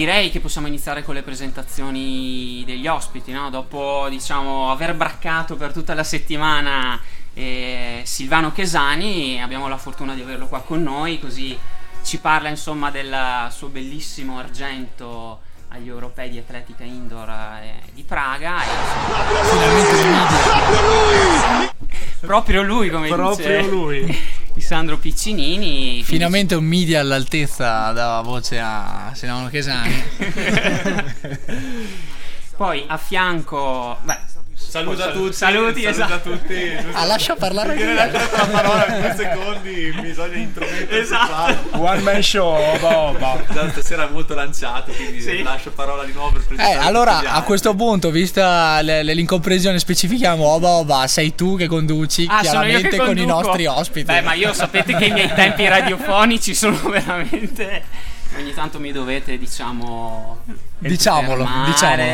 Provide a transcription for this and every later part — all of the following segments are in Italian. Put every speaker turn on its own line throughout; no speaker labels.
Direi che possiamo iniziare con le presentazioni degli ospiti, no? Dopo, diciamo, aver braccato per tutta la settimana eh, Silvano Chesani, abbiamo la fortuna di averlo qua con noi, così ci parla, insomma, del suo bellissimo argento agli europei di atletica indoor eh, di Praga. E, insomma, proprio lui, come
Proprio
dice
lui.
Sandro Piccinini.
Finalmente un media all'altezza dava voce a Silvano Chesani.
Poi a fianco... Beh,
Saluta
Poi
tutti.
saluti,
saluta
esatto.
tutti.
Ah, lascia parlare
Perché
anche
ne lascia la parola in due secondi, bisogna intromettersi
Esatto.
qua.
One man show, Boba.
Già stasera è molto lanciato, quindi
Sì.
lascio parola di nuovo per
Eh,
presentare tutti
allora a questo punto, vista le- le- l'incomprensione, specifichiamo: Oba Oba, sei tu che conduci
Ah, io che
chiaramente con i nostri ospiti.
Beh, ma io sapete che i miei tempi radiofonici sono veramente. Ogni tanto mi dovete, diciamo.
Diciamolo,
fermare,
diciamolo.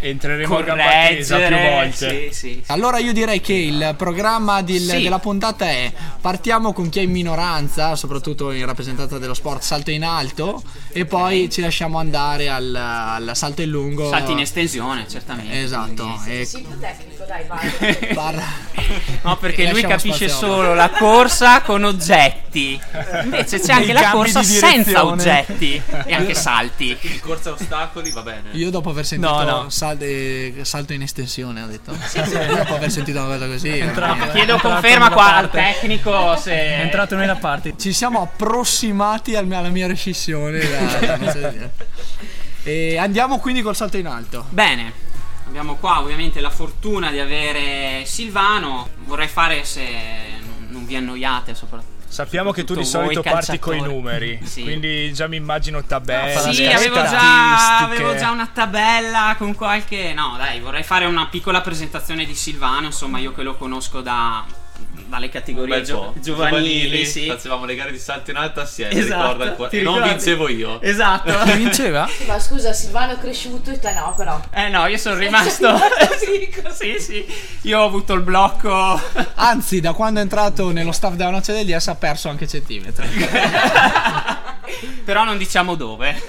Entreremo a gamba tesa più
correggere.
volte.
Sì, sì, sì.
Allora io direi che il programma del-
Sì.
della puntata è partiamo con chi è in minoranza, soprattutto in rappresentanza dello sport salto in alto e poi ci lasciamo andare al, al salto in lungo.
Salti in estensione, certamente.
Esatto.
quindi-
E
Sì, più tecnico, dai, vai.
No, perché
E
lui capisce solo la corsa con oggetti. Invece c'è anche la corsa
di
senza oggetti e anche salti.
Quindi corsa a ostacoli va bene.
Io dopo aver sentito
No, no.
sal- eh, salto in estensione ho detto. Io dopo aver sentito una cosa così. veramente.
Chiedo
entrato
conferma qua al
parte.
tecnico
È
se.
entrato nella parte.
Ci siamo approssimati al- alla mia rescissione. da- e andiamo quindi col salto in alto.
Bene, abbiamo qua ovviamente la fortuna di avere Silvano. Vorrei fare se non- vi annoiate soprattutto.
Sappiamo che tu di solito parti con i numeri,
Sì.
quindi già mi immagino tabelle,
Sì,
le
avevo già, avevo già una tabella con qualche. No, dai, vorrei fare una piccola presentazione di Silvano. Insomma, io che lo conosco da, dalle categorie gio-
po'.
giovanili. Sì.
Facevamo le gare di salto in alto assieme,
Esatto,
ricorda ancora.
ti
E non vincevo io.
Esatto.
Chi vinceva?
Ma scusa, Silvano è cresciuto e te no, però.
Eh no, io sono rimasto. sì, sì. Io ho avuto il blocco.
Anzi, da quando è entrato nello staff della noce del DS ha perso anche centimetri.
Però non diciamo dove.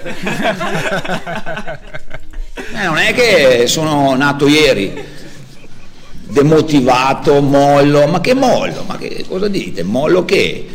Eh, non è che sono nato ieri demotivato, mollo, ma che mollo? Ma che cosa dite? Mollo che?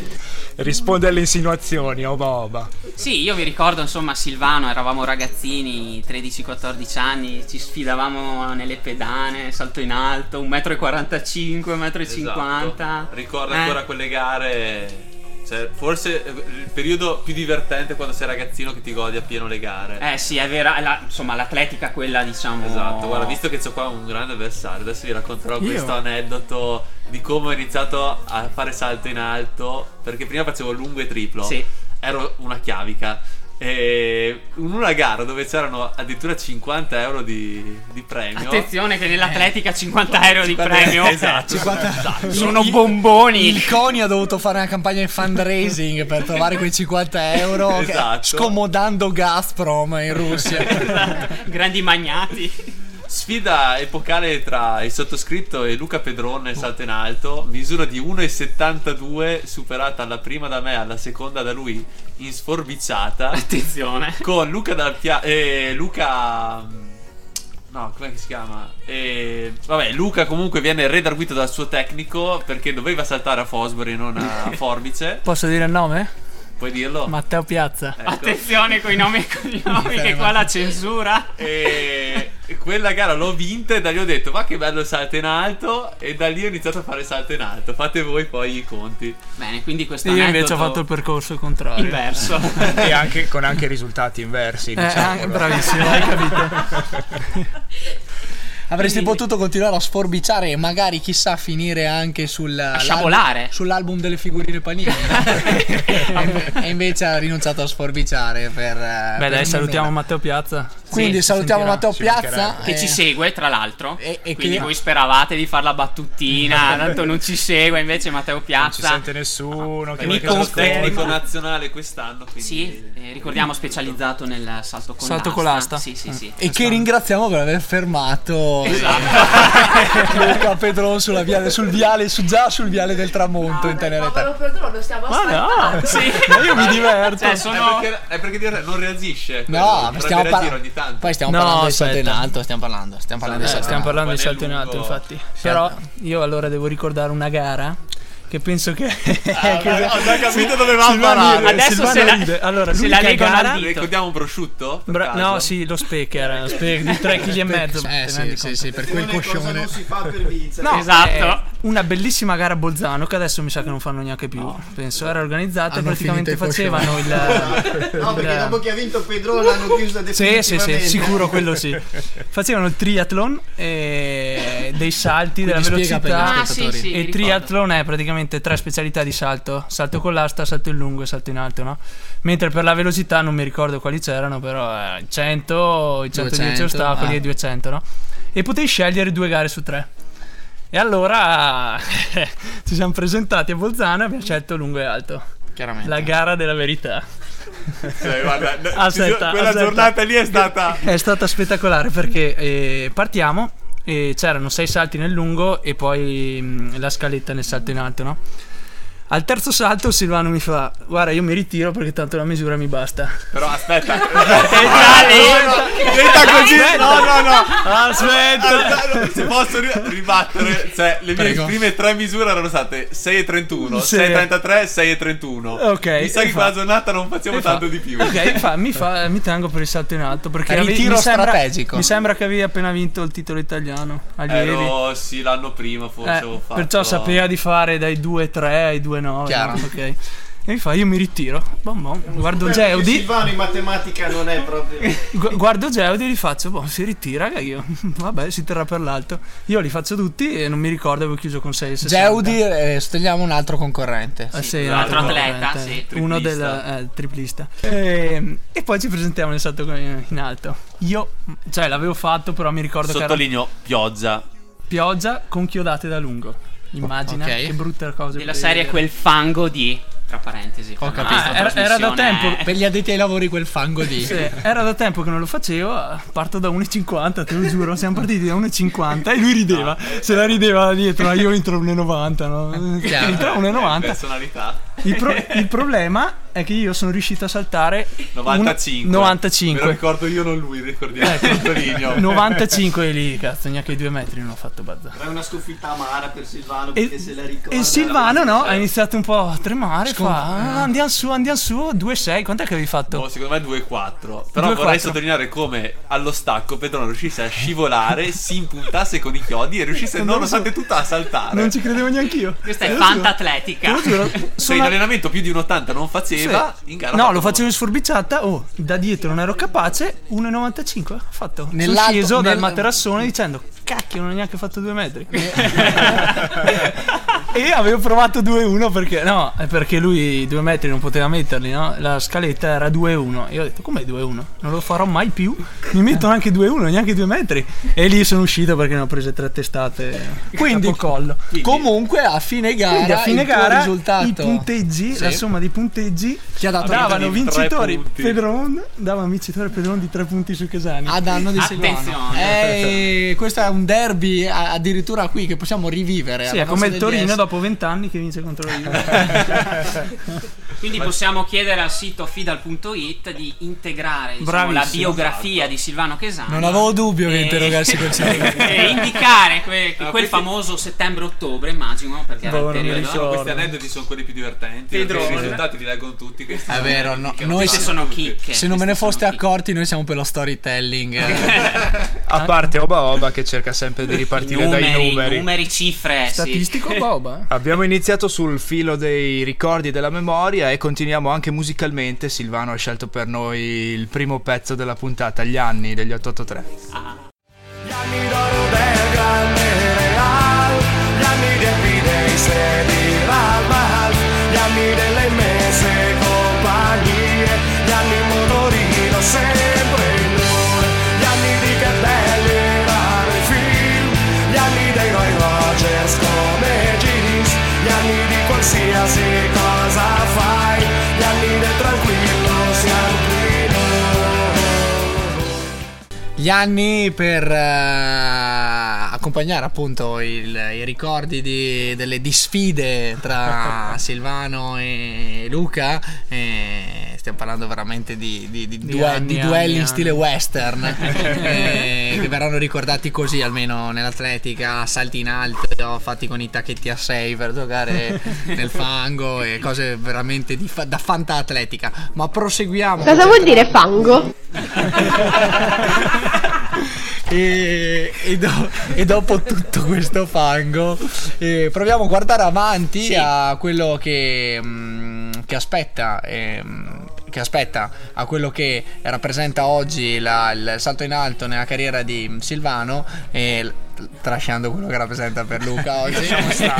Risponde alle insinuazioni, oh Boba.
Sì, io mi ricordo, insomma, Silvano, eravamo ragazzini, 13-14 anni, ci sfidavamo nelle pedane, salto in alto, 1,45 m, 1,50 m.
Esatto. Ricordo
Eh.
ancora quelle gare. Cioè, forse eh, il periodo più divertente è quando sei ragazzino che ti godi appieno le gare.
Eh sì, è vera, la- insomma, l'atletica quella, diciamo...
Esatto, guarda, visto che c'ho qua un grande avversario, adesso vi racconterò
Io?
questo aneddoto di come ho iniziato a fare salto in alto, perché prima facevo lungo e triplo,
Sì.
ero una chiavica. E in una gara dove c'erano addirittura 50 euro di, di premio.
Attenzione che nell'atletica 50 euro di
50
premio
esatto.
sono
Il-
bomboni.
Il CONI ha dovuto fare una campagna di fundraising per trovare quei 50 euro che-
Esatto.
scomodando Gazprom in Russia.
Esatto. Grandi magnati.
Sfida epocale tra il sottoscritto e Luca Pedrone salto in alto, misura di 1,72 superata alla prima da me, alla seconda da lui in sforbiciata.
Attenzione.
con Luca dal Pia- eh, Luca No, com'è che si chiama? Eh, vabbè, Luca comunque viene redarguito dal suo tecnico perché doveva saltare a Fosbury e non a Forbice.
Posso dire il nome?
Puoi dirlo?
Matteo Piazza.
Ecco.
Attenzione con i nomi e cognomi che qua la censura.
E quella gara l'ho vinta e da lì ho detto ma che bello il salto in alto e da lì ho iniziato a fare salto in alto. Fate voi poi i conti.
Bene, quindi questo
Io invece ho fatto il percorso contrario.
inverso.
E anche, con anche risultati inversi,
Eh,
diciamo.
eh, bravissimo, hai capito. Avresti
Quindi-
potuto continuare a sforbiciare e magari chissà finire anche sul
A sciabolare.
sull'album delle figurine panini. no? e invece ha rinunciato a sforbiciare per eh,
Beh,
per
dai, salutiamo. Matteo Piazza.
Quindi
Sì,
salutiamo
sentirà,
Matteo Piazza
Che
eh,
ci segue, tra l'altro.
E- e
Quindi
che-
voi speravate di fare la battuttina, tanto non ci segue, invece Matteo
Non ci
Piazza.
sente nessuno. Che
Mi
vuoi che
conferma.
Tecnico nazionale quest'anno. Quindi...
Sì, eh, ricordiamo specializzato nel salto con
Salto
l'asta.
con l'asta.
Sì, sì, sì.
e che ringraziamo per aver fermato
Esatto.
Luca Pedron sulla viale, sul viale, su, già sul viale del tramonto in tenera età.
Ma perdono, lo stiamo
Ma no.
Sì.
ma io mi diverto.
Cioè,
È
sono...
perché, è perché dire- non reagisce.
No, ma stiamo parlando.
ogni tanto.
Poi stiamo
No,
parlando di salto in
aspetta.
alto. Stiamo parlando, stiamo parlando di
Eh,
salto in
Stiamo
alto.
parlando di salto in alto, infatti. Però io allora devo ricordare una gara che penso che.
Ah, ho già capito dove va a parare.
Adesso
Silvano
se la-
ride. Allora,
se la legano al dito.
Ricordiamo un prosciutto?
Bra- no, sì, lo speaker, lo speaker di 3 kg e mezzo.
Eh sì, sì, sì, per quel coscione.
si fa per vincere.
No,
Esatto.
è una bellissima gara a Bolzano che adesso mi sa che non fanno neanche più. Penso era organizzata e praticamente facevano il.
No, perché
il-
dopo che ha vinto Pedro l'hanno chiusa
Sì, sì,
definitivamente.
sì, sicuro quello sì. Facevano il triathlon e dei salti della
per
velocità.
Ah, sì, sì,
E triathlon è praticamente tre specialità di salto: salto con l'asta, salto in lungo e salto in alto, no? Mentre per la velocità non mi ricordo quali c'erano, però eh, 100, i 110
200,
ostacoli
ah.
e 200, no? E potevi scegliere due gare su tre. E allora ci siamo presentati a Bolzano e abbiamo scelto lungo e alto.
Chiaramente.
La gara della verità.
Eh, guarda,
Aspetta,
quella
aspetta.
giornata lì è stata.
È stata spettacolare perché eh, partiamo c'erano sei salti nel lungo e poi mh, la scaletta nel salto in alto, no? Al terzo salto Silvano mi fa guarda io mi ritiro perché tanto la misura mi basta.
Però aspetta.
Detta
così, no, no, no.
Aspetta.
Se posso ri- ribattere, cioè le mie
Prego.
prime tre misure erano state 6,31,
Sì.
6,33, 6,31.
Ok,
Mi sa
e
che
fa-
quella giornata non facciamo
E fa-
tanto di più.
Ok, fa- mi, fa- mi tengo per il salto in alto perché ave-
Ritiro
mi sembra,
strategico.
mi sembra che avevi appena vinto il titolo italiano allievi.
Ero sì l'anno prima forse
Eh,
avevo fatto.
perciò sapeva di fare dai 2-3 ai 2-9.
Chiaro.
no? Ok. E mi fa, io mi ritiro. Bom, bom. Guardo Geudi.
Silvano in matematica non è proprio.
gu- Guardo Geudi e gli faccio, boh, si ritira. che io. Vabbè, si terrà per l'alto. Io li faccio tutti e non mi ricordo, avevo chiuso con 6
Geudi, eh, togliamo un altro concorrente.
Ah, sì,
un altro
altro
atleta, sì,
Uno del
triplista.
eh, triplista. E, e poi ci presentiamo nel salto in in alto. Io, cioè, l'avevo fatto, però mi ricordo che era
Sottolineo pioggia.
pioggia con chiodate da lungo. Immagina
Ok.
che brutta cosa.
Della serie quel fango di... Tra parentesi.
Ho
per
capito.
Ah, era- era da tempo.
Per gli addetti ai lavori quel fango di...
Sì, era da tempo che non lo facevo, parto da 1,50, te lo giuro, siamo partiti da 1,50 e lui rideva, se la rideva dietro, ma io entro 1,90, no?
Chiaro.
Entro a 1,90.
Personalità.
Il, pro- il problema è che io sono riuscito a saltare
95.
un- 95.
Me lo ricordo io, non lui, ricordiamo.
Ecco.
Sottolineo.
95 e lì, cazzo, neanche i due metri non ho fatto bazzare.
È una sconfitta amara per Silvano
E,
perché se la ricorda.
e Silvano no, ha iniziato un po' a tremare, fa "Ah, andiamo su, andiamo su, 2,6, quant'è che avevi fatto?
Oh, secondo me 2-4. Però
2-4.
vorrei sottolineare come allo stacco Pedro riuscisse a scivolare, si impuntasse con i chiodi e riuscisse
Non lo
nonostante tutto a saltare.
Non ci credevo neanche io.
Questa è
lo giuro.
fantatletica.
Te lo giuro.
Se
Sono-
in allenamento più di un 80 non faceva, in gara ha
No, lo facevo in sforbiciata. Oh, da dietro non ero capace. 1,95 ho fatto. Sono sceso dal
nel-
materassone dicendo: Cacchio, non ho neanche fatto due metri. e avevo provato 2,1 perché no, è perché lui due metri non poteva metterli, no? La scaletta era 2,1. Io ho detto: Come 2,1? Non lo farò mai più. Mi mettono anche 2,1, neanche due metri. E lì sono uscito perché ne ho prese tre testate.
Quindi-
collo.
Comunque a fine gara,
Quindi a fine gara
risultato
i punteggi,
Sì.
la somma dei punteggi
Ti ha dato
davano vincitori. Pedron, dava vincitore Pedron di tre punti su Casani.
a danno di
Attenzione.
Silvano. Eh, questo è un derby a- addirittura qui che possiamo rivivere.
Sì, è come il Torino dopo vent'anni che vince contro la Juve.
Quindi possiamo chiedere al sito fidal.it di integrare diciamo, la biografia di Silvano Chesani.
Non avevo dubbio che
E-
interrogassi quel sito.
e indicare que-
Ah,
quel
questi-
famoso settembre-ottobre, immagino, perché era
Boh,
il
non mi
periodo.
ricordo.
Questi aneddoti sono quelli più divertenti. I risultati li leggono tutti. questi
È
sono
vero, no,
che
noi se-
sono chicche.
Se non me ne
sono
foste accorti, noi siamo per lo storytelling.
A parte Oba Oba che cerca sempre di ripartire dai
numeri,
numeri.
numeri, cifre. sì.
Statistico Boba.
Abbiamo iniziato sul filo dei ricordi e della memoria magia e continuiamo anche musicalmente. Silvano ha scelto per noi il primo pezzo della puntata, gli anni degli 883.
Gli anni d'oro del grande real, gli anni dei Fidei di Raval, gli anni delle messe compagnie, gli anni motorino sempre in noi, gli anni di che belli erano i film, gli anni dei Roy Rogers come jeans, gli anni di qualsiasi Gli anni
per accompagnare appunto il- i ricordi di- delle disfide tra Silvano e Luca. e stiamo parlando veramente di, di- di
Di
due-
anni,
di duelli
anni,
in stile
anni.
western eh, che verranno ricordati così almeno nell'atletica, salti in alto fatti con i tacchetti a 6 per giocare nel fango e cose veramente di fa- da fanta atletica. Ma proseguiamo.
Cosa vuol dire fango?
E, e do- e dopo tutto questo fango, eh, proviamo a guardare avanti
Sì.
a quello che, mm, che aspetta. ehm, che aspetta a quello che rappresenta oggi la- il salto in alto nella carriera di Silvano e l- trasciando quello che rappresenta per Luca oggi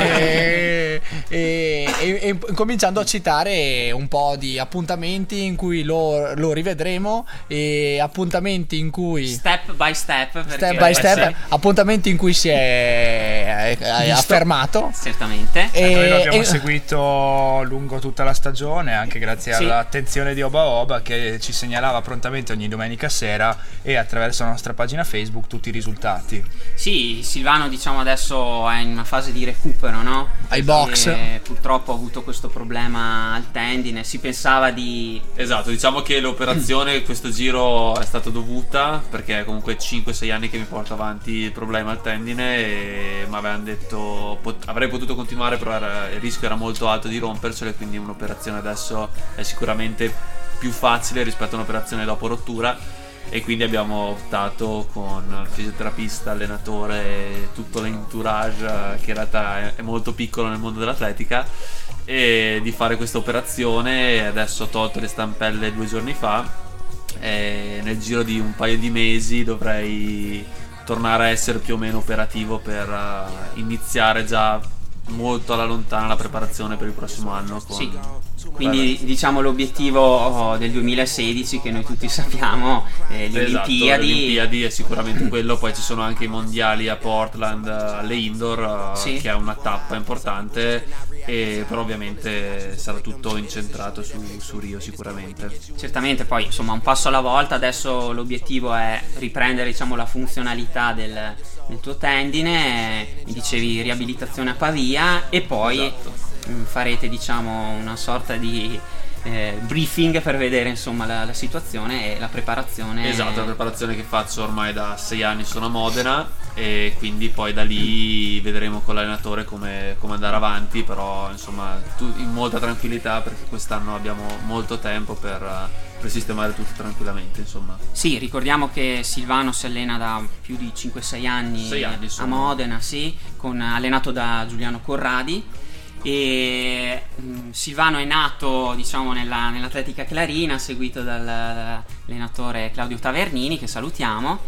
e, e- e- e cominciando a citare un po' di appuntamenti in cui lo, lo rivedremo e appuntamenti in cui
Step by step.
step by step,
Sì,
appuntamenti in cui si è, è- affermato.
Certamente.
E,
Noi lo abbiamo
e-
seguito lungo tutta la stagione, anche grazie
Sì.
all'attenzione di Oba Oba che ci segnalava prontamente ogni domenica sera e attraverso la nostra pagina Facebook tutti i risultati.
Sì, Silvano diciamo adesso è in una fase di recupero, no?
Ai box.
E purtroppo ha avuto questo problema al tendine, si pensava di...
Esatto, diciamo che l'operazione questo giro è stata dovuta perché comunque 5-6 anni che mi porto avanti il problema al tendine e mi avevano detto pot- avrei potuto continuare però era- il rischio era molto alto di rompercele quindi un'operazione adesso è sicuramente più facile rispetto a un'operazione dopo rottura e quindi abbiamo optato con fisioterapista, allenatore tutto l'entourage che in realtà è, molto piccolo nel mondo dell'atletica e di fare questa operazione adesso ho tolto le stampelle due giorni fa e nel giro di un paio di mesi dovrei tornare a essere più o meno operativo per eh, iniziare già molto alla lontana la preparazione per il prossimo anno con
Sì. Quindi diciamo l'obiettivo oh, del 2016 che noi tutti sappiamo, eh, le
Esatto,
Olimpiadi.
le Olimpiadi è sicuramente quello, poi ci sono anche i mondiali a Portland, alle indoor, eh,
Sì.
che è una tappa importante, e, però ovviamente sarà tutto incentrato su, su Rio sicuramente.
Certamente, poi insomma un passo alla volta, adesso l'obiettivo è riprendere diciamo, la funzionalità del, del tuo tendine, mi dicevi riabilitazione a Pavia e poi
Esatto.
Mm, farete diciamo una sorta di eh, briefing per vedere insomma la, la situazione e la preparazione.
Esatto, la preparazione che faccio ormai da sei anni sono a Modena e quindi poi da lì vedremo con l'allenatore come, come andare avanti, però insomma tu- in molta tranquillità perché quest'anno abbiamo molto tempo per, eh, per sistemare tutto tranquillamente, insomma.
Sì, ricordiamo che Silvano si allena da più di 5-6 anni,
anni
a. Modena, sì, con- allenato da Giuliano Corradi. E mm, Silvano è nato diciamo nella- nell'atletica clarina, seguito dall'allenatore Claudio Tavernini, che salutiamo.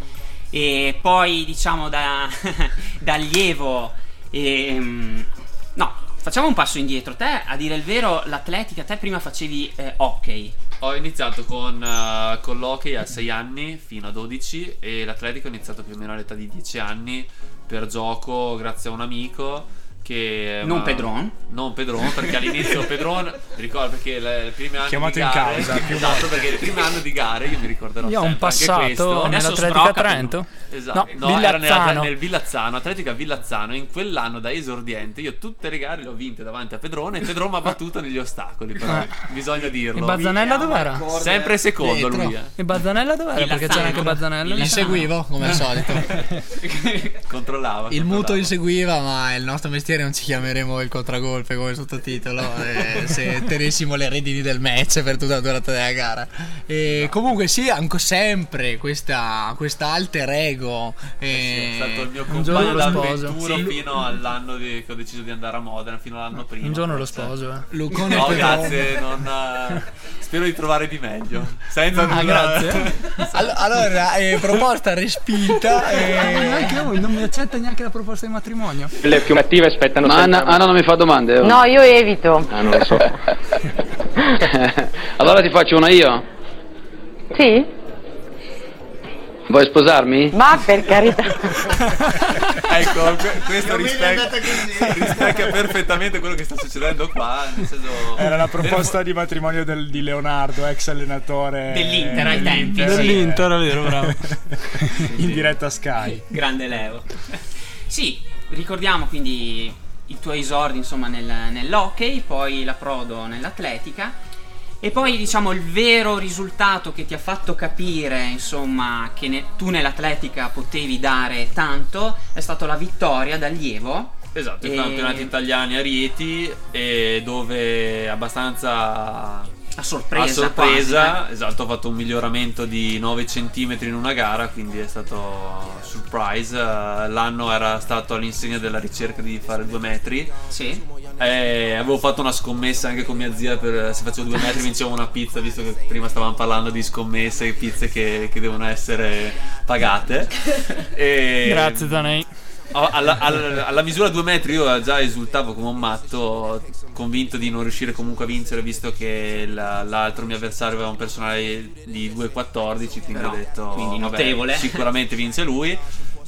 E poi diciamo da, da allievo. ehm, no, facciamo un passo indietro. Te, a dire il vero, l'atletica, te prima facevi eh, hockey.
Ho iniziato con, eh, con l'hockey a 6 anni fino a 12 e l'atletica ho iniziato più o meno all'età di 10 anni per gioco grazie a un amico che...
Non
ma-
Pedron?
Non Pedron perché all'inizio Pedron, ricordo perché le, prime anni
Chiamato
di
in
gare,
causa, più
esatto perché il primo anno di gare io mi ricorderò
Io ho un passato nell'Atletica Trento.
Esatto,
No,
no, era nella- nel Villazzano, Atletica Villazzano. In quell'anno da esordiente, io tutte le gare le ho vinte davanti a Pedrone. E Pedrone mi ha battuto negli ostacoli, però bisogna dirlo.
E Bazzanella dov'era?
Sempre secondo
Dietro.
lui, eh.
E Bazzanella dov'era? Perché c'era anche Bazzanella.
Il seguivo come al solito.
Controllava.
Il muto
controllava.
il seguiva, ma il nostro mestiere non ci chiameremo il contragolpe come sottotitolo eh, se tenessimo le redini del match per tutta la durata della gara. E comunque sì, anche sempre questa, questa alter ego. eh,
È stato il mio
Un giorno
compagno
lo sposo.
d'avventura
Sì.
fino all'anno di- che ho deciso di andare a Modena, fino all'anno prima.
Un giorno lo sposo, eh.
Lucone
No, grazie, non, eh, spero di trovare di meglio. Senza
Ah, grazie.
Allo- Allora, eh, proposta respinta.
Eh,
eh,
anche lui non mi accetta neanche la proposta di matrimonio.
Le più attive
aspettano
Ma
sempre.
Anna, Anna non mi fa domande? oh?
No, io evito.
Ah, non lo so. allora ti faccio una io.
Sì?
Vuoi sposarmi?
Ma per carità.
ecco, que- questo rispecchia, rispecchia perfettamente quello che sta succedendo qua. Nel senso,
Era la proposta di matrimonio del- di Leonardo, ex allenatore
Dell'Inter ai tempi,
dell'Inter.
è vero, bravo.
In diretta a Sky.
Grande Leo. Sì, ricordiamo quindi i tuoi esordi insomma nel- nell'hockey, poi l'approdo nell'atletica e poi diciamo il vero risultato che ti ha fatto capire insomma che ne- tu nell'atletica potevi dare tanto è stata la vittoria d'allievo.
Esatto, i
E-
campionati italiani a Rieti e dove abbastanza
A sorpresa,
a sorpresa,
quasi, eh.
esatto, ho fatto un miglioramento di 9 cm in una gara, quindi è stato surprise. Eh, L'anno era stato all'insegna della ricerca di fare 2 metri.
Sì.
E avevo fatto una scommessa anche con mia zia per se facevo 2 metri vincevo una pizza, visto che prima stavamo parlando di scommesse e pizze che, che devono essere pagate. E-
Grazie, Tanei.
Alla, alla- alla misura 2 metri io già esultavo come un matto, convinto di non riuscire comunque a vincere, visto che la- l'altro mio avversario aveva un personale di 2,14, quindi
Però,
ho detto
quindi
vabbè, sicuramente vince lui.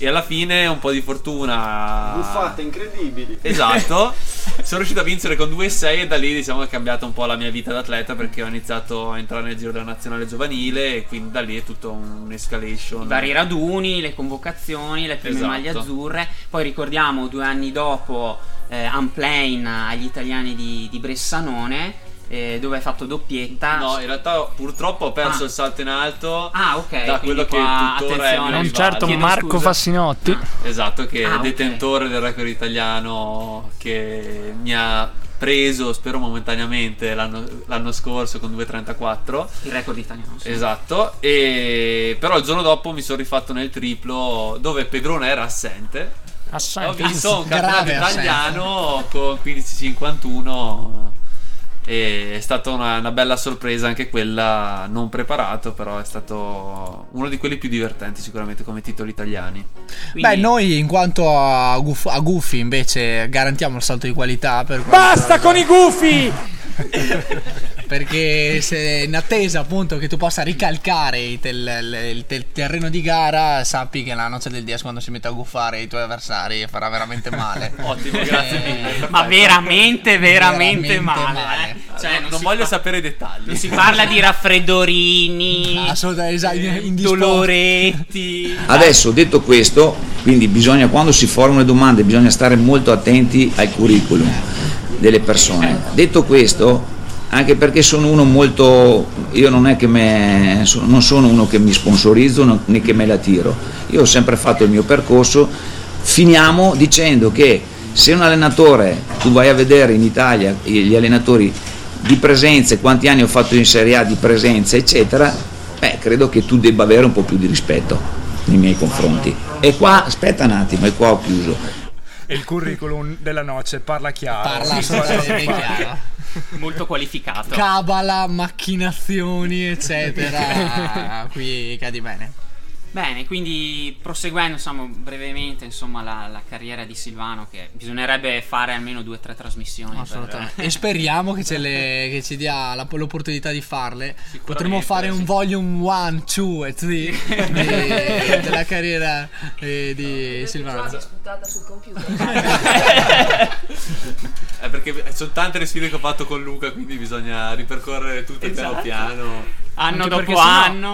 E alla fine un po' di fortuna.
Buffate incredibili.
Esatto, sono riuscito a vincere con 2,6 e da lì diciamo è cambiata un po' la mia vita d'atleta perché ho iniziato a entrare nel giro della nazionale giovanile e quindi da lì è tutto un'escalation.
I vari raduni, le convocazioni, le prime
Esatto.
maglie azzurre. Poi ricordiamo due anni dopo eh, Unplain agli italiani di, di Bressanone, eh, dove hai fatto doppietta.
No, in realtà purtroppo ho perso
Ah.
il salto in alto.
Ah, ok.
Da quello che tuttora è il
Un
rivale.
certo
Chiedo
Marco
scusa.
Fassinotti.
Esatto, che
Ah,
è detentore del record italiano che mi ha preso, spero momentaneamente, l'anno, l'anno scorso con 2.34.
Il record italiano. sì.
Esatto, e però il giorno dopo mi sono rifatto nel triplo dove Pedrone era assente.
Assente.
Ho visto un campionato
Grave assente.
italiano con 15.51 e è stata una, una bella sorpresa anche quella non preparato, però è stato uno di quelli più divertenti sicuramente come titoli italiani.
Quindi-
Beh, noi in quanto a, Guf- a Goofy invece garantiamo il salto di qualità
Basta con i gufi!
perché se in attesa appunto che tu possa ricalcare il, tel- il tel- terreno di gara sappi che la noce del 10 quando si mette a guffare i tuoi avversari farà veramente male
Ottimo, grazie
Eh,
mille.
Ma veramente, veramente,
Veramente
male.
male.
eh. Cioè,
non,
non,
voglio
fa-
sapere i dettagli.
Non si parla di raffreddorini,
assolutamente esatto,
eh, doloretti.
Adesso detto questo, quindi bisogna quando si formano le domande bisogna stare molto attenti al curriculum delle persone. Detto questo, anche perché sono uno molto io non è che me, non sono uno che mi sponsorizzo né che me la tiro. Io ho sempre fatto il mio percorso. Finiamo dicendo che se un allenatore, tu vai a vedere in Italia gli allenatori di presenze, quanti anni ho fatto in Serie A di presenze, eccetera, beh, credo che tu debba avere un po' più di rispetto nei miei confronti. E qua, aspetta un attimo, e qua ho chiuso.
E il curriculum della noce parla chiaro.
parla
Sì,
chiaro
Molto qualificato.
cabala macchinazioni eccetera qui cadi bene
Bene, quindi proseguendo insomma, brevemente insomma, la, la carriera di Silvano, che bisognerebbe fare almeno due o tre trasmissioni. per-
Assolutamente. E speriamo che, ce le- che ci dia la- l'opportunità di farle. Potremmo fare un
sì.
volume 1, 2 e 3 della carriera eh, di Silvano.
Sputata sul computer.
Eh, perché sono tante le sfide che ho fatto con Luca, quindi bisogna ripercorrere tutto
Esatto.
piano piano.
Anno
Anche
dopo
perché sennò-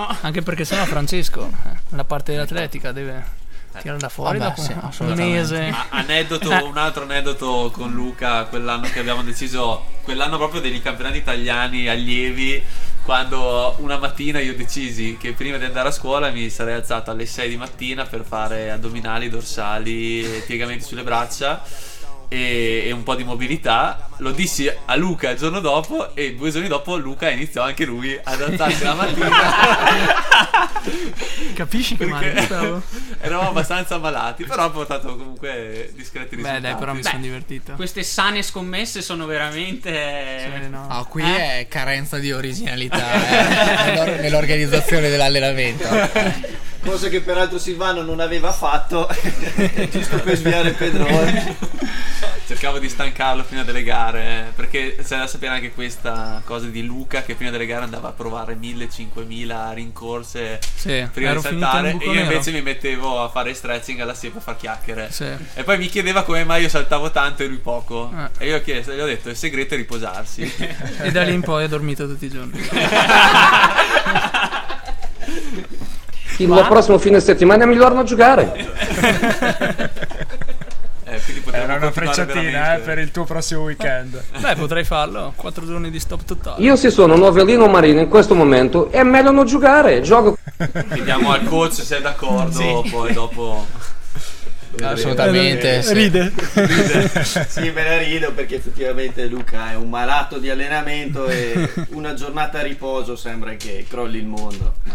anno.
Anche perché sennò Francesco, eh, la parte dell'atletica, deve tirare da fuori
Vabbè,
dopo
sì,
un mese.
Aneddoto, un altro aneddoto con Luca, quell'anno che abbiamo deciso, quell'anno proprio dei campionati italiani allievi, quando una mattina io decisi che prima di andare a scuola mi sarei alzato alle 6 di mattina per fare addominali, dorsali, e piegamenti sulle braccia. E, e un po' di mobilità lo dissi a Luca il giorno dopo e due giorni dopo Luca iniziò anche lui ad alzarsi la mattina
Capisci che male
eravamo abbastanza malati però ha portato comunque discreti
Beh,
risultati
dai, però mi
Beh,
sono divertito.
Queste sane scommesse sono veramente.
Sì, no.
Ah, qui
Eh?
è carenza di originalità eh, nell'or- nell'organizzazione dell'allenamento.
Cosa che peraltro Silvano non aveva fatto, giusto per sviare Pedrone.
Cercavo di stancarlo prima delle gare, perché c'è da sapere anche questa cosa di Luca che prima delle gare andava a provare 1000-5000 rincorse
Sì,
prima di saltare e io
nero.
invece mi mettevo a fare stretching alla siepe a far chiacchiere.
Sì.
E poi mi chiedeva come mai io saltavo tanto e lui poco.
Ah.
E io ho chiesto, gli ho detto, il segreto è riposarsi.
E da lì in poi ho dormito tutti i giorni.
Il prossimo fine settimana mi torno a giocare.
Eh,
Era una frecciatina eh, per il tuo prossimo weekend.
Beh, potrei farlo. Quattro giorni di stop totale.
Io se sono novellino marino in questo momento è meglio non giocare. Gioco.
Chiediamo al coach se è d'accordo, poi dopo...
Assolutamente, sì.
Ride.
sì, me ne rido perché effettivamente Luca è un malato di allenamento e una giornata a riposo sembra che crolli il mondo. Ma-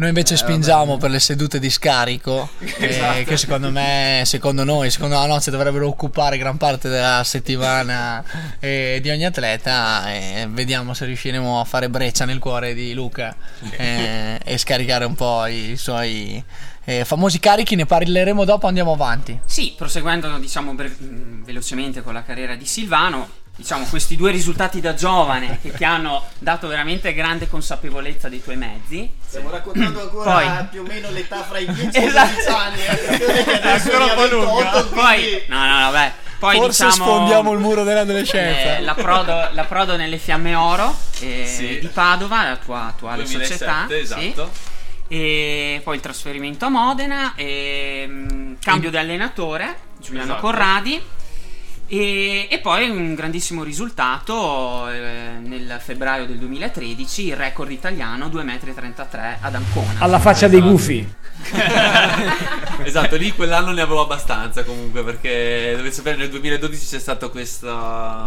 Noi invece
Eh,
spingiamo per le sedute di scarico, eh,
Esatto.
che secondo me, secondo noi, secondo la nozze dovrebbero occupare gran parte della settimana eh, di ogni atleta. E vediamo se riusciremo a fare breccia nel cuore di Luca eh, e scaricare un po' i suoi eh, famosi carichi. Ne parleremo dopo, andiamo avanti.
Sì, proseguendo diciamo bre- mh, velocemente con la carriera di Silvano, diciamo questi due risultati da giovane che ti hanno dato veramente grande consapevolezza dei tuoi mezzi.
Stiamo raccontando ancora
Poi-
più o meno l'età fra i 10 e i
Esatto.
16 anni. eh, che adesso
Ancora un po' lunga.
28,
Poi, no, no, no, beh. Poi
Forse
diciamo
sfondiamo il muro dell'adolescenza.
eh, l'approdo, l'approdo nelle Fiamme Oro eh,
Sì.
di Padova, la tua attuale
2007,
società. sì.
esatto.
E poi il trasferimento a Modena, e, mh, cambio di allenatore, Giuliano
Esatto.
Corradi. E, e poi un grandissimo risultato eh, nel febbraio del 2013, il record italiano 2,33 m ad Ancona.
Alla faccia dei gufi.
esatto, lì quell'anno ne avevo abbastanza comunque perché dovete sapere nel 2012 c'è stata questa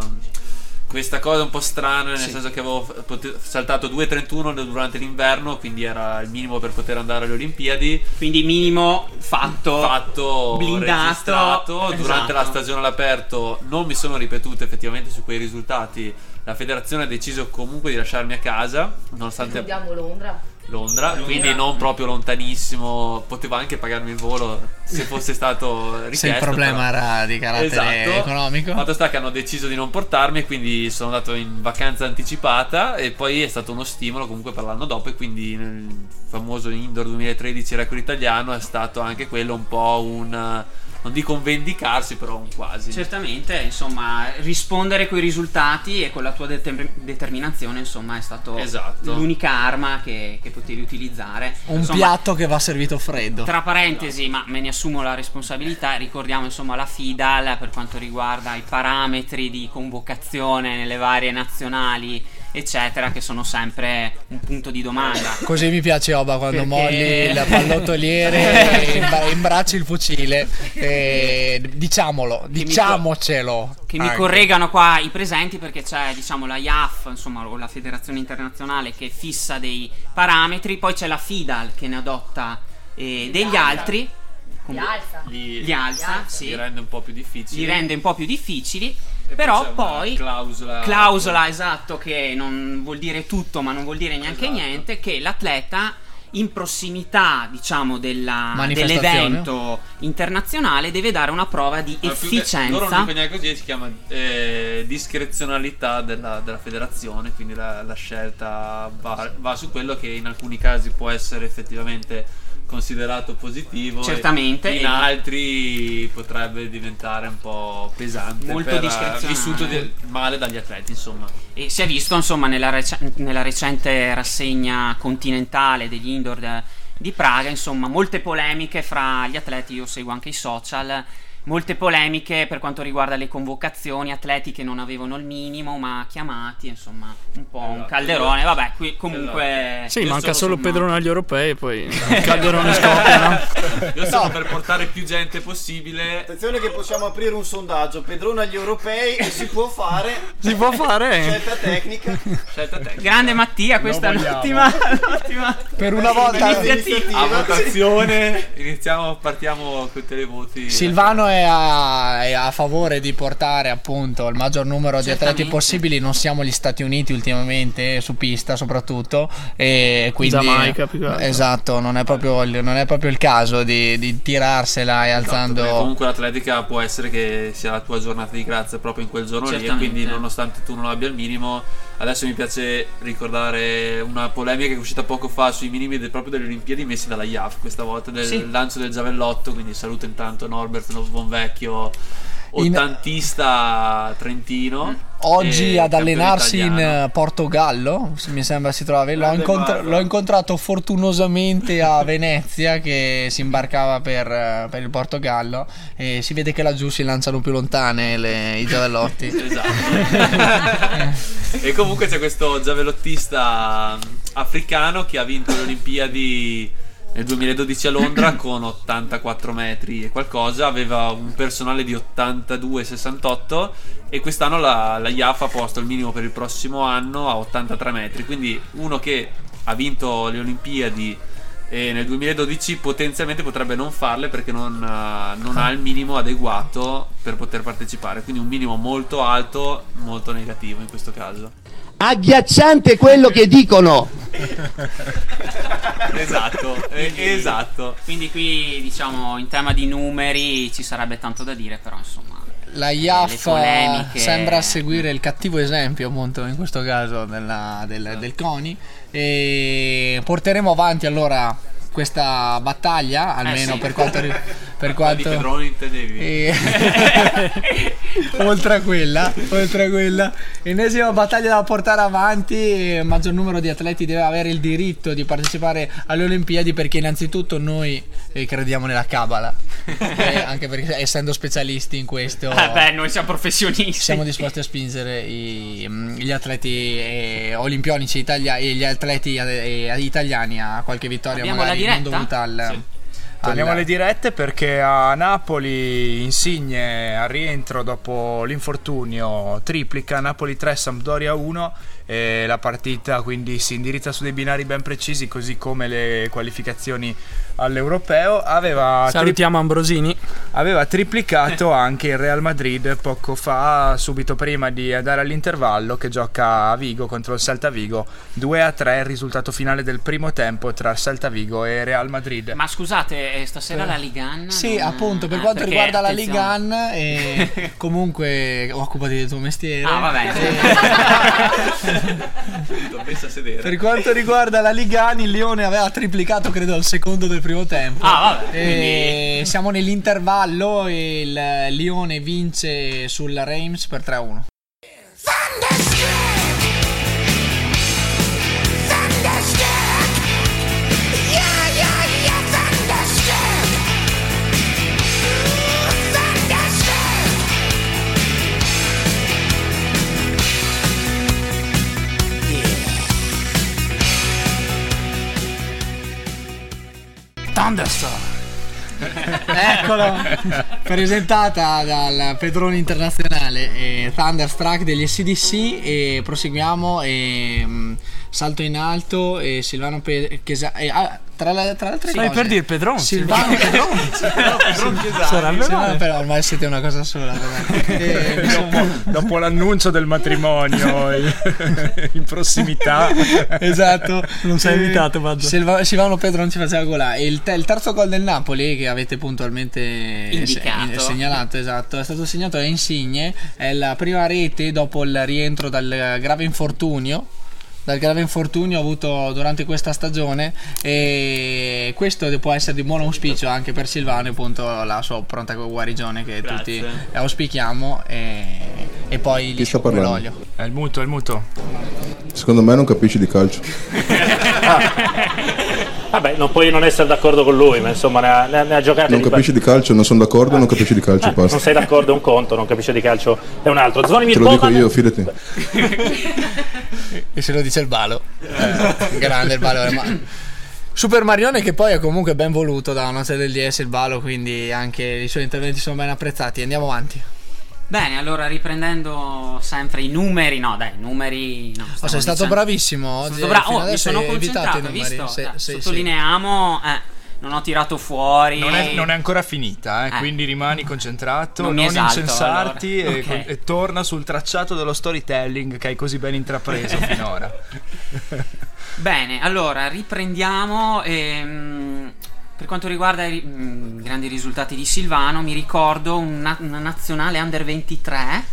questa cosa un po' strana nel
Sì.
senso che avevo pote- saltato 2.31 durante l'inverno quindi era il minimo per poter andare alle Olimpiadi
Quindi minimo fatto,
fatto
blindato.
registrato durante
Esatto.
la stagione all'aperto non mi sono ripetute effettivamente su quei risultati la federazione ha deciso comunque di lasciarmi a casa nonostante
Ricordiamo Londra.
Londra, quindi non proprio lontanissimo. Potevo anche pagarmi il volo se fosse stato richiesto.
Se il problema
però-
era di carattere
Esatto.
economico.
Fatto sta che hanno deciso di non portarmi e quindi sono andato in vacanza anticipata e poi è stato uno stimolo comunque per l'anno dopo e quindi nel famoso Indoor 2013 record italiano è stato anche quello un po' un non dico un vendicarsi, però un quasi.
Certamente, insomma, rispondere coi risultati e con la tua deter- determinazione, insomma, è stato
Esatto.
l'unica arma che, che potevi utilizzare.
Un
Insomma,
piatto che va servito freddo.
Tra parentesi, ma me ne assumo la responsabilità, ricordiamo insomma la FIDAL per quanto riguarda i parametri di convocazione nelle varie nazionali, eccetera, che sono sempre un punto di domanda.
Così mi piace Oba quando
Perché-
molli il pallottoliere e imbracci il fucile. Eh, diciamolo, diciamocelo.
Che mi
anche.
correggano qua i presenti perché c'è diciamo la IAF, insomma, o la Federazione Internazionale che fissa dei parametri, poi c'è la FIDAL che ne adotta eh, degli
alza.
altri.
Li alza.
Li,
Li alza, sì.
li rende un po' più difficili.
li rende un po' più difficili.
E
però
una
poi
clausola,
clausola esatto che non vuol dire tutto ma non vuol dire neanche
Esatto.
niente che l'atleta in prossimità diciamo della- dell'evento internazionale deve dare una prova di
Ma più che- Loro non
efficienza
dicono così, si chiama eh, discrezionalità della, della federazione, quindi la, la scelta va, va su quello che in alcuni casi può essere effettivamente considerato positivo.
Certamente,
In altri potrebbe diventare un po' pesante.
Molto discrezionale.
Vissuto male dagli atleti, insomma.
e si è visto insomma nella, rec- nella recente rassegna continentale degli indoor de- di Praga insomma molte polemiche fra gli atleti io seguo anche i social molte polemiche per quanto riguarda le convocazioni atleti che non avevano il minimo ma chiamati insomma un po' un
Esatto.
calderone vabbè qui comunque
Sì, manca solo
sul-
Pedrone agli europei, poi il calderone scoppia, no?
Io sono per portare più gente possibile.
Attenzione che possiamo aprire un sondaggio. Pedrone agli europei e si può fare.
Si può fare?
Scelta tecnica.
Scelta tecnica.
grande Mattia questa è
vogliamo.
un'ottima, un'ottima
Per una volta
iniziativa
A votazione, iniziamo, partiamo con i televoti.
Silvano è è a, è a favore di portare appunto il maggior numero di atleti
Certamente.
possibili. Non siamo gli Stati Uniti ultimamente, su pista soprattutto. E quindi,
Giamaica, più
esatto, non è proprio il, non è proprio il caso di, di tirarsela e alzando.
Perché comunque l'atletica può essere che sia la tua giornata di grazia proprio in quel giorno lì e
Certamente.
quindi nonostante tu non abbia il minimo adesso mi piace ricordare una polemica che è uscita poco fa sui minimi de- proprio delle Olimpiadi messi dalla IAF questa volta del
Sì.
lancio del giavellotto quindi saluto intanto Norbert Bonvecchio
In-
ottantista trentino
Oggi
e
ad allenarsi in
italiano.
eh, Portogallo, mi sembra si trovi. L'ho,
barba.
l'ho incontrato fortunosamente a Venezia che si imbarcava per, eh, per il Portogallo e si vede che laggiù si lanciano più lontane le- i giavellotti.
Esatto. e comunque c'è questo giavellottista africano che ha vinto le Olimpiadi nel 2012 a Londra con 84 metri e qualcosa, aveva un personale di 82-68 e quest'anno la, la IAF ha posto il minimo per il prossimo anno a 83 metri, quindi uno che ha vinto le Olimpiadi e nel 2012 potenzialmente potrebbe non farle perché non, eh, non ha il minimo adeguato per poter partecipare, quindi un minimo molto alto, molto negativo in questo caso.
Agghiacciante quello che dicono.
esatto, eh, esatto.
Quindi qui diciamo in tema di numeri ci sarebbe tanto da dire, però insomma.
La IAF sembra seguire il cattivo esempio, appunto, in questo caso della- del, del CONI. E porteremo avanti allora questa battaglia, almeno
sì.
per quanto, ri- per quanto
Pedrone intendevi?
E- oltre a quella, oltre a quella, ennesima battaglia da portare avanti. Il maggior numero di atleti deve avere il diritto di partecipare alle Olimpiadi perché innanzitutto noi eh, crediamo nella cabala, Eh, anche perché essendo specialisti in questo
Eh beh, noi siamo professionisti.
siamo disposti a spingere i- mm, gli atleti eh, olimpionici italia- e gli atleti eh, italiani a qualche vittoria
Abbiamo la
magari non dovuta al,
Sì.
Torniamo
al-
alle dirette perché a Napoli Insigne al rientro dopo l'infortunio triplica Napoli 3 Sampdoria 1 e la partita quindi si indirizza su dei binari ben precisi così come le qualificazioni all'europeo aveva, tri-
Salutiamo Ambrosini.
aveva triplicato anche il Real Madrid poco fa subito prima di andare all'intervallo che gioca a Vigo contro il Salta Vigo 2 a 3 il risultato finale del primo tempo tra Salta Vigo e Real Madrid
Ma scusate, eh, stasera la Ligan?
Sì,
non-
appunto, per
ah,
quanto riguarda la. Ligan, e comunque occupati del tuo mestiere.
Ah, vabbè.
Sedere.
Per quanto riguarda la Ligan, il Lione aveva triplicato, credo, al secondo del primo tempo.
Ah, vabbè,
E siamo nell'intervallo e il Lione vince sul Reims per 3-1.
Thunderstorm.
Eccolo, presentata dal Pedrone Internazionale eh, Thunderstruck degli SDC e proseguiamo e, mm, salto in alto e Silvano Pe- Chiesa- e, ah, tra, le, tra le altre
Stai
cose
per dire Pedron.
Silvano Pedrone
Sarebbe male.
però ormai siete una cosa sola. E,
dopo, dopo l'annuncio del matrimonio in, prossimità
esatto
Non sei
Eh,
invitato.
Silva- Silvano Pedro non ci faceva gola e il, te- il terzo gol del Napoli che avete puntualmente
Indicato.
se- segnalato esatto è stato segnato da Insigne è la prima rete dopo il rientro dal grave infortunio dal grave infortunio avuto durante questa stagione e questo può essere di buon auspicio anche per Silvano e appunto la sua pronta guarigione che
Grazie.
tutti auspichiamo e, e poi come
parlando?
l'olio
è il muto è il muto
Secondo me non capisci di calcio.
Vabbè, non puoi non essere d'accordo con lui, ma insomma ne ha, ne ha- ne ha giocate
Non
di
capisci di calcio, non sono d'accordo, non capisci di calcio,
Eh, non sei d'accordo è un conto, non capisce di calcio è un altro. Zvonimir
Te lo dico
Boban-
io, fidati.
E se lo dice il Balo. Eh, grande il Balo. ma- Super Marione che poi è comunque ben voluto da una serie del DS il Balo, quindi anche i suoi interventi sono ben apprezzati. Andiamo avanti.
Bene, allora riprendendo sempre i numeri, no dai, i numeri... No,
Oh, sei stato
dicendo-
bravissimo
Sono
oggi.
stato bra-
fino
oh, mi
adesso
sono concentrato,
i
hai
numeri.
visto?
Sì,
Eh,
sì, sì.
Sottolineiamo, eh, non ho tirato fuori.
Non è, non è ancora finita, eh,
Eh.
quindi rimani concentrato,
Non
non,
esalto,
incensarti
allora.
e,
Ok.
e torna sul tracciato dello storytelling che hai così ben intrapreso finora.
Bene, allora riprendiamo. ehm, per quanto riguarda i ri- mm, grandi risultati di Silvano, mi ricordo una, una nazionale under 23.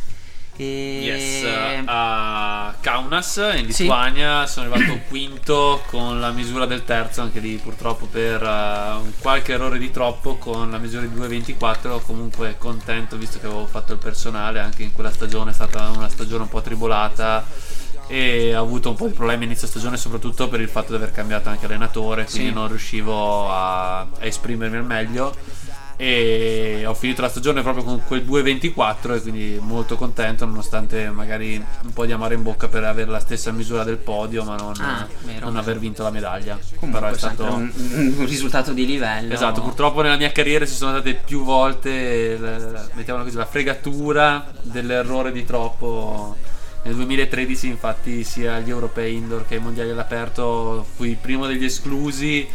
E...
Yes, eh, a Kaunas in
Sì.
Lituania sono arrivato quinto con la misura del terzo, anche lì purtroppo per un qualche errore di troppo con la misura di 2.24, comunque contento visto che avevo fatto il personale, anche in quella stagione è stata una stagione un po' tribolata e ho avuto un po' di problemi inizio stagione soprattutto per il fatto di aver cambiato anche allenatore, quindi
Sì.
non riuscivo a, a esprimermi al meglio e ho finito la stagione proprio con quel 2.24 e quindi molto contento nonostante magari un po' di amaro in bocca per avere la stessa misura del podio ma non,
Ah, vero.
non aver vinto la medaglia
Comunque
però è stato
un, un risultato di livello.
Esatto, purtroppo nella mia carriera ci sono state più volte, l- mettiamola così, la fregatura dell'errore di troppo. Nel 2013 infatti sia agli europei indoor che ai mondiali all'aperto fui il primo degli esclusi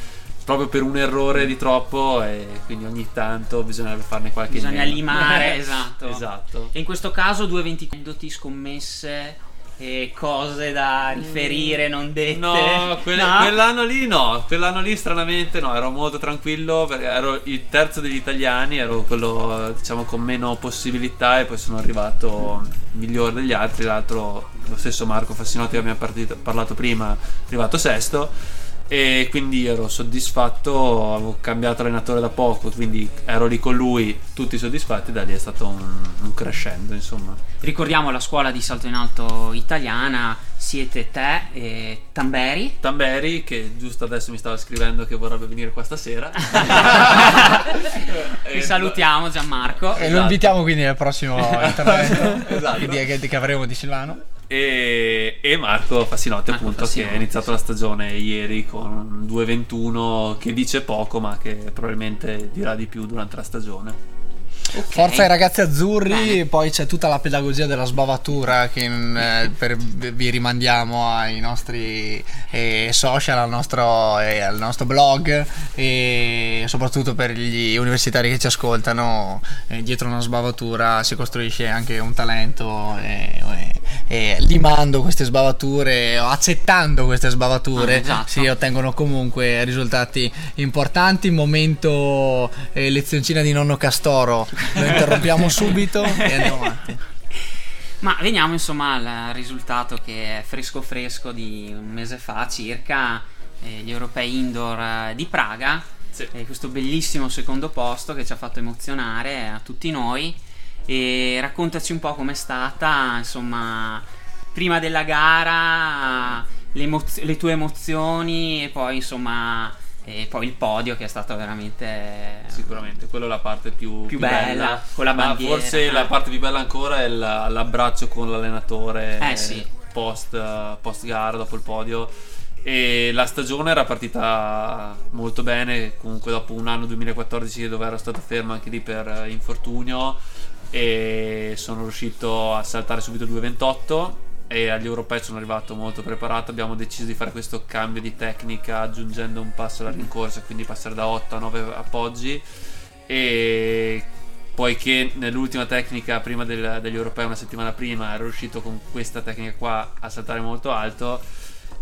proprio per un errore di troppo e quindi ogni tanto bisogna farne qualche
Bisogna limare, esatto.
Esatto.
E in questo caso 2,20 aneddoti, scommesse e cose da riferire non dette.
No, quel-
No?
quell'anno lì no, quell'anno lì stranamente no, ero molto tranquillo perché ero il terzo degli italiani, ero quello diciamo con meno possibilità e poi sono arrivato migliore degli altri, l'altro lo stesso Marco Fassinotti che abbiamo partito- parlato prima, è arrivato sesto e quindi ero soddisfatto, avevo cambiato allenatore da poco, quindi ero lì con lui, tutti soddisfatti, da lì è stato un, un crescendo insomma.
Ricordiamo la scuola di salto in alto italiana, siete te e Tamberi.
Tamberi che giusto adesso mi stava scrivendo che vorrebbe venire qua stasera.
Vi salutiamo Gianmarco.
E lo invitiamo quindi nel prossimo intervento
Esatto.
che, di- che- che avremo di Silvano.
E, e Marco Fassinotti,
Marco
appunto,
Fassinotti,
che ha iniziato la stagione ieri con un 2.21 che dice poco, ma che probabilmente dirà di più durante la stagione.
Forza ai ragazzi azzurri, poi c'è tutta la pedagogia della sbavatura che eh, per- vi rimandiamo ai nostri eh, social, al nostro, eh, al nostro blog e soprattutto per gli universitari che ci ascoltano, eh, dietro una sbavatura si costruisce anche un talento e, e- e limando queste sbavature o accettando queste sbavature
Ah, esatto.
si ottengono comunque risultati importanti. Momento eh, lezioncina di nonno Castoro, lo interrompiamo subito e andiamo avanti.
Ma veniamo insomma al risultato che è fresco fresco di un mese fa circa, eh, gli europei indoor eh, di Praga. E questo bellissimo secondo posto che ci ha fatto emozionare a tutti noi. E raccontaci un po' com'è stata, insomma, prima della gara, le, emoz- le tue emozioni e poi insomma, e poi il podio che è stato veramente...
Sicuramente, quella è la parte più,
Più bella, con la
Ma
bandiera.
forse la parte più bella ancora è la- l'abbraccio con l'allenatore
Eh, sì.
post, post gara, dopo il podio. E la stagione era partita molto bene, comunque dopo un anno 2014 dove ero stato fermo anche lì per eh, infortunio e sono riuscito a saltare subito 2.28 e agli europei sono arrivato molto preparato, abbiamo deciso di fare questo cambio di tecnica aggiungendo un passo alla rincorsa, quindi passare da 8 a 9 appoggi. E poiché nell'ultima tecnica prima del- degli europei una settimana prima ero riuscito con questa tecnica qua a saltare molto alto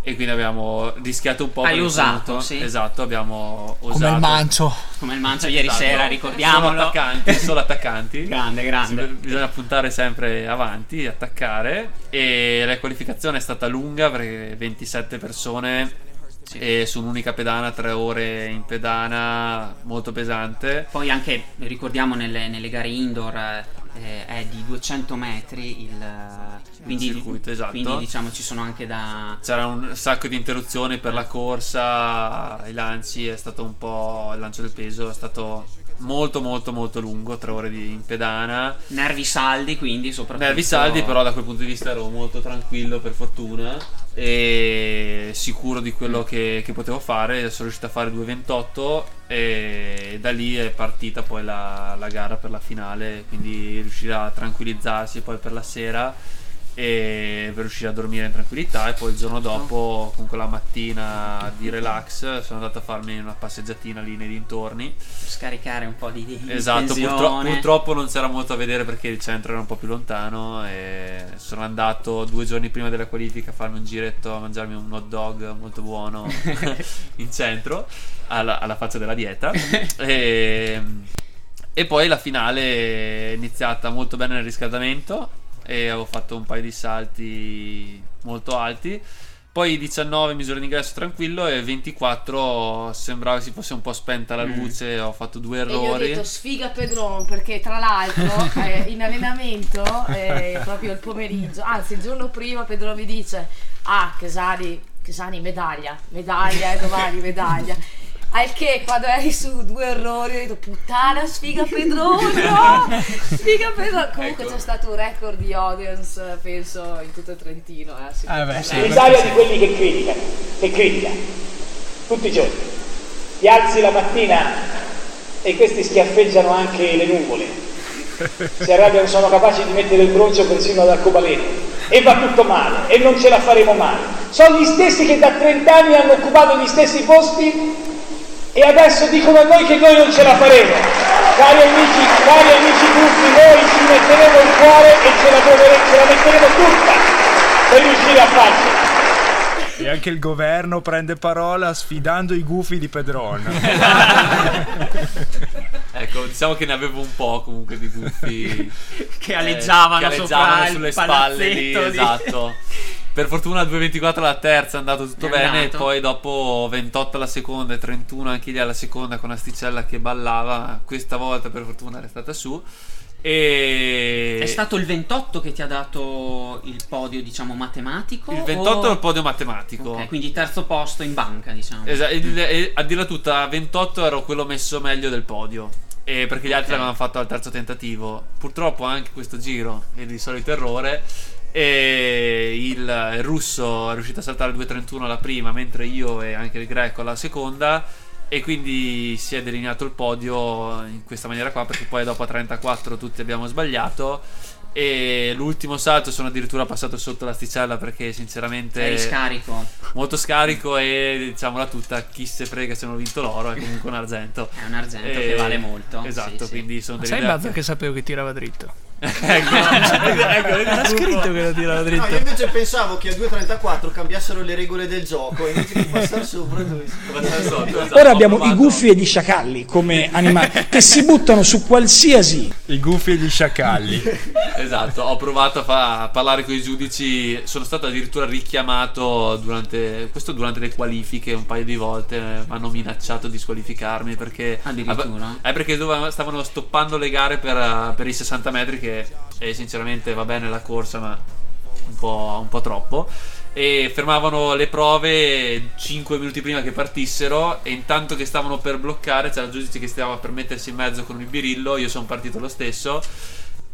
e quindi abbiamo rischiato un po'
Hai usato, sì.
esatto abbiamo usato
Come il mancio.
Come il mancio ieri
Esatto.
sera, ricordiamolo.
Solo attaccanti, solo attaccanti.
Grande, grande.
Sì, bisogna puntare sempre avanti, attaccare. E la qualificazione è stata lunga perché 27 persone e su un'unica pedana, 3 ore in pedana, molto pesante.
Poi anche, ricordiamo, nelle, nelle gare indoor eh, è di 200 metri il, quindi,
circuito, esatto.
quindi diciamo ci sono anche da...
C'era un sacco di interruzioni per la corsa, i lanci, è stato un po'. il lancio del peso è stato molto molto molto lungo, 3 ore di in pedana.
Nervi saldi, quindi soprattutto...
Nervi saldi, però da quel punto di vista ero molto tranquillo per fortuna e sicuro di quello che, che potevo fare. Sono riuscito a fare 2.28 e da lì è partita poi la, la gara per la finale, quindi riuscire a tranquillizzarsi poi per la sera e per riuscire a dormire in tranquillità e poi il giorno dopo comunque la mattina di relax sono andato a farmi una passeggiatina lì nei dintorni.
Scaricare un po' di, di
esatto purtro- purtroppo non c'era molto a vedere perché il centro era un po' più lontano e sono andato due giorni prima della qualifica a farmi un giretto a mangiarmi un hot dog molto buono in centro alla, alla faccia della dieta. E, e poi la finale è iniziata molto bene nel riscaldamento e avevo fatto un paio di salti molto alti. Poi 19 misure d'ingresso tranquillo e 24 sembrava si fosse un po' spenta la luce, ho fatto due
E gli ho
errori.
detto sfiga Pedron perché tra l'altro eh, in allenamento eh, proprio il pomeriggio, anzi il giorno prima Pedron mi dice ah Chesani, Chesani medaglia, medaglia e domani medaglia. Al che quando eri su due errori ho detto puttana sfiga Pedron, no! Sfiga Pedron. Comunque
Ecco.
c'è stato un record di audience penso in tutto il Trentino. Eh, sì.
Eh beh, sì.
L'Italia di quelli che criticano, che critica tutti i giorni. Ti alzi la mattina e questi schiaffeggiano anche le nuvole. Si arrabbiano, sono capaci di mettere il broncio persino ad arcobaleno. E va tutto male, e non ce la faremo mai. Sono gli stessi che da 30 anni hanno occupato gli stessi posti e adesso dicono a noi che noi non ce la faremo. Cari amici, cari amici tutti, noi ci metteremo il cuore e ce la, dovere- ce la metteremo tutta per riuscire a farcela.
E anche il governo prende parola sfidando i gufi di Pedron.
Ecco, diciamo che ne avevo un po' comunque di gufi
Che aleggiavano
che aleggiavano sulle spalle lì,
di-
esatto. Per fortuna al 2.24 alla terza è andato tutto
È
bene,
andato.
e poi dopo 28 alla seconda e 31 anche lì alla seconda con Asticella che ballava, questa volta per fortuna è stata su. E
È stato il 28 che ti ha dato il podio, diciamo, matematico?
il 28
o-
è il podio matematico.
Ok, quindi terzo posto in banca, diciamo.
Esa- il- e a dirla tutta, a 28 ero quello messo meglio del podio. E perché gli altri
Ok.
l'avevano fatto al terzo tentativo. Purtroppo anche questo giro è di solito errore. E il, il russo è riuscito a saltare il 2.31 alla prima, mentre io e anche il greco alla seconda. E quindi si è delineato il podio in questa maniera qua, perché poi dopo a 34 tutti abbiamo sbagliato. E l'ultimo salto sono addirittura passato sotto l'asticella perché sinceramente
Eri scarico.
molto scarico e diciamola tutta chi se frega se non ho vinto l'oro è comunque un argento
È un argento che vale molto,
esatto
sì, sì.
quindi sono
Ma
delle
sai Bazza che sapevo che tirava dritto?
Ecco, ecco,
Era
gruppo.
scritto che lo tirava
No,
dritto.
io invece pensavo che a 2.34 cambiassero le regole del gioco invece di passare sopra
Passare sotto, esatto.
Ora abbiamo i gufi e gli sciacalli come animali che si buttano su qualsiasi.
I gufi e gli sciacalli.
esatto ho provato a, fa- a parlare con i giudici sono stato addirittura richiamato durante questo durante le qualifiche un paio di volte mi hanno minacciato di squalificarmi perché
Addirittura?
Eh, perché dove- stavano stoppando le gare per, per i 60 metri che eh, sinceramente va bene la corsa ma un po', un po' troppo. E fermavano le prove 5 minuti prima che partissero e intanto che stavano per bloccare c'era il giudice che stava per mettersi in mezzo con il birillo io sono partito lo stesso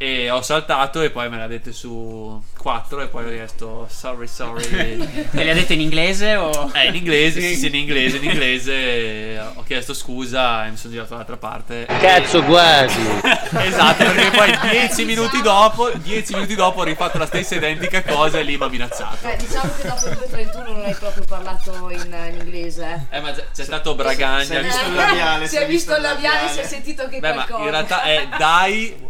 e ho saltato e poi me l'ha dette su 4 e poi ho detto sorry sorry
Te le ha dette in inglese o...
eh, in inglese, sì, sì, in inglese, in inglese eh, ho chiesto scusa e mi sono girato dall'altra parte.
Cazzo quasi.
esatto, perché poi 10 minuti dopo, 10 minuti dopo ho rifatto la stessa identica cosa e lì mi ha minacciato.
Eh, diciamo che dopo il 2.31 non hai proprio parlato in, in inglese.
Eh, ma c'è, c'è stato Bragagna.
si è visto il
Eh,
labiale,
si è visto il labiale, si è sentito che
Beh, ma
qualcosa.
in realtà è dai.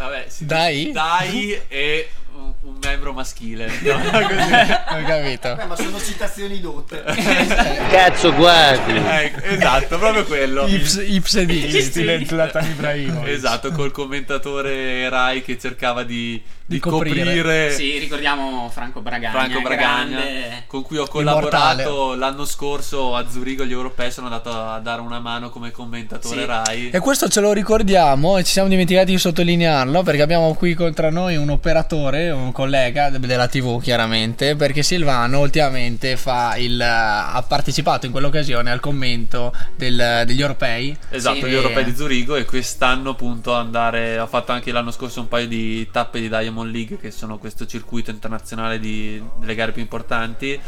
Vabbè, si
Dai?
Dai e un, un membro maschile. No, così.
Ho capito.
Beh, ma sono citazioni dotte
Cazzo quasi.
Ecco, esatto, proprio quello.
Ips, ips
Zlatan Ibrahimovic.
Esatto, col commentatore Rai che cercava di, di
coprire.
coprire,
Sì, ricordiamo Franco Bragagna.
Franco Bragagna,
grande.
con cui ho
Immortale.
collaborato l'anno scorso a Zurigo agli europei. Sono andato a dare una mano come commentatore
Sì.
Rai.
E questo ce lo ricordiamo e ci siamo dimenticati di sottolinearlo perché abbiamo qui contro noi un operatore, un collega de- della TV chiaramente, perché Silvano ultimamente fa il, ha partecipato in quell'occasione al commento del- degli europei.
Esatto,
Sì.
gli europei di Zurigo e quest'anno appunto andare ho fatto anche l'anno scorso un paio di tappe di Diamond League che sono questo circuito internazionale di- delle gare più importanti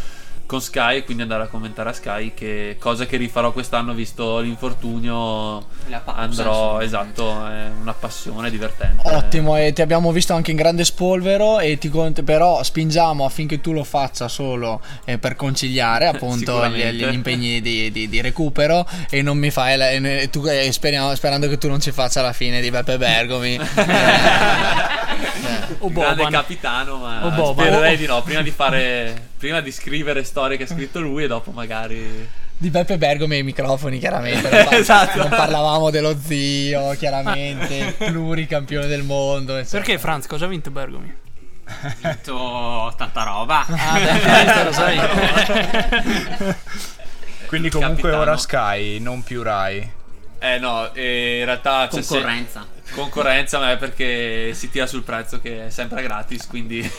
con Sky e quindi andare a commentare a Sky che cosa che rifarò quest'anno visto l'infortunio
La pausa,
andrò
insomma.
esatto è una passione divertente
Ottimo, e ti abbiamo visto anche in grande spolvero, e ti cont- però spingiamo affinché tu lo faccia solo eh, per conciliare appunto gli, gli impegni di, di- di recupero e non mi fai la- e tu, eh, speriamo- sperando che tu non ci faccia la fine di Beppe Bergomi.
O
grande
Boban.
capitano ma
O Boban.
spererei
O-
di no prima di fare prima di scrivere storie che ha scritto lui e dopo magari
Di Beppe Bergomi ai microfoni, chiaramente. Non, par-
Esatto.
non parlavamo dello zio, chiaramente, pluricampione del mondo. insomma.
Perché Franz, cosa ha vinto Bergomi?
Ha vinto tanta roba.
Ah, beh, lo sai.
Quindi comunque
Capitano.
ora Sky, non più Rai.
eh no eh, in realtà c'è se-
Concorrenza.
ma è perché si tira sul prezzo che è sempre gratis quindi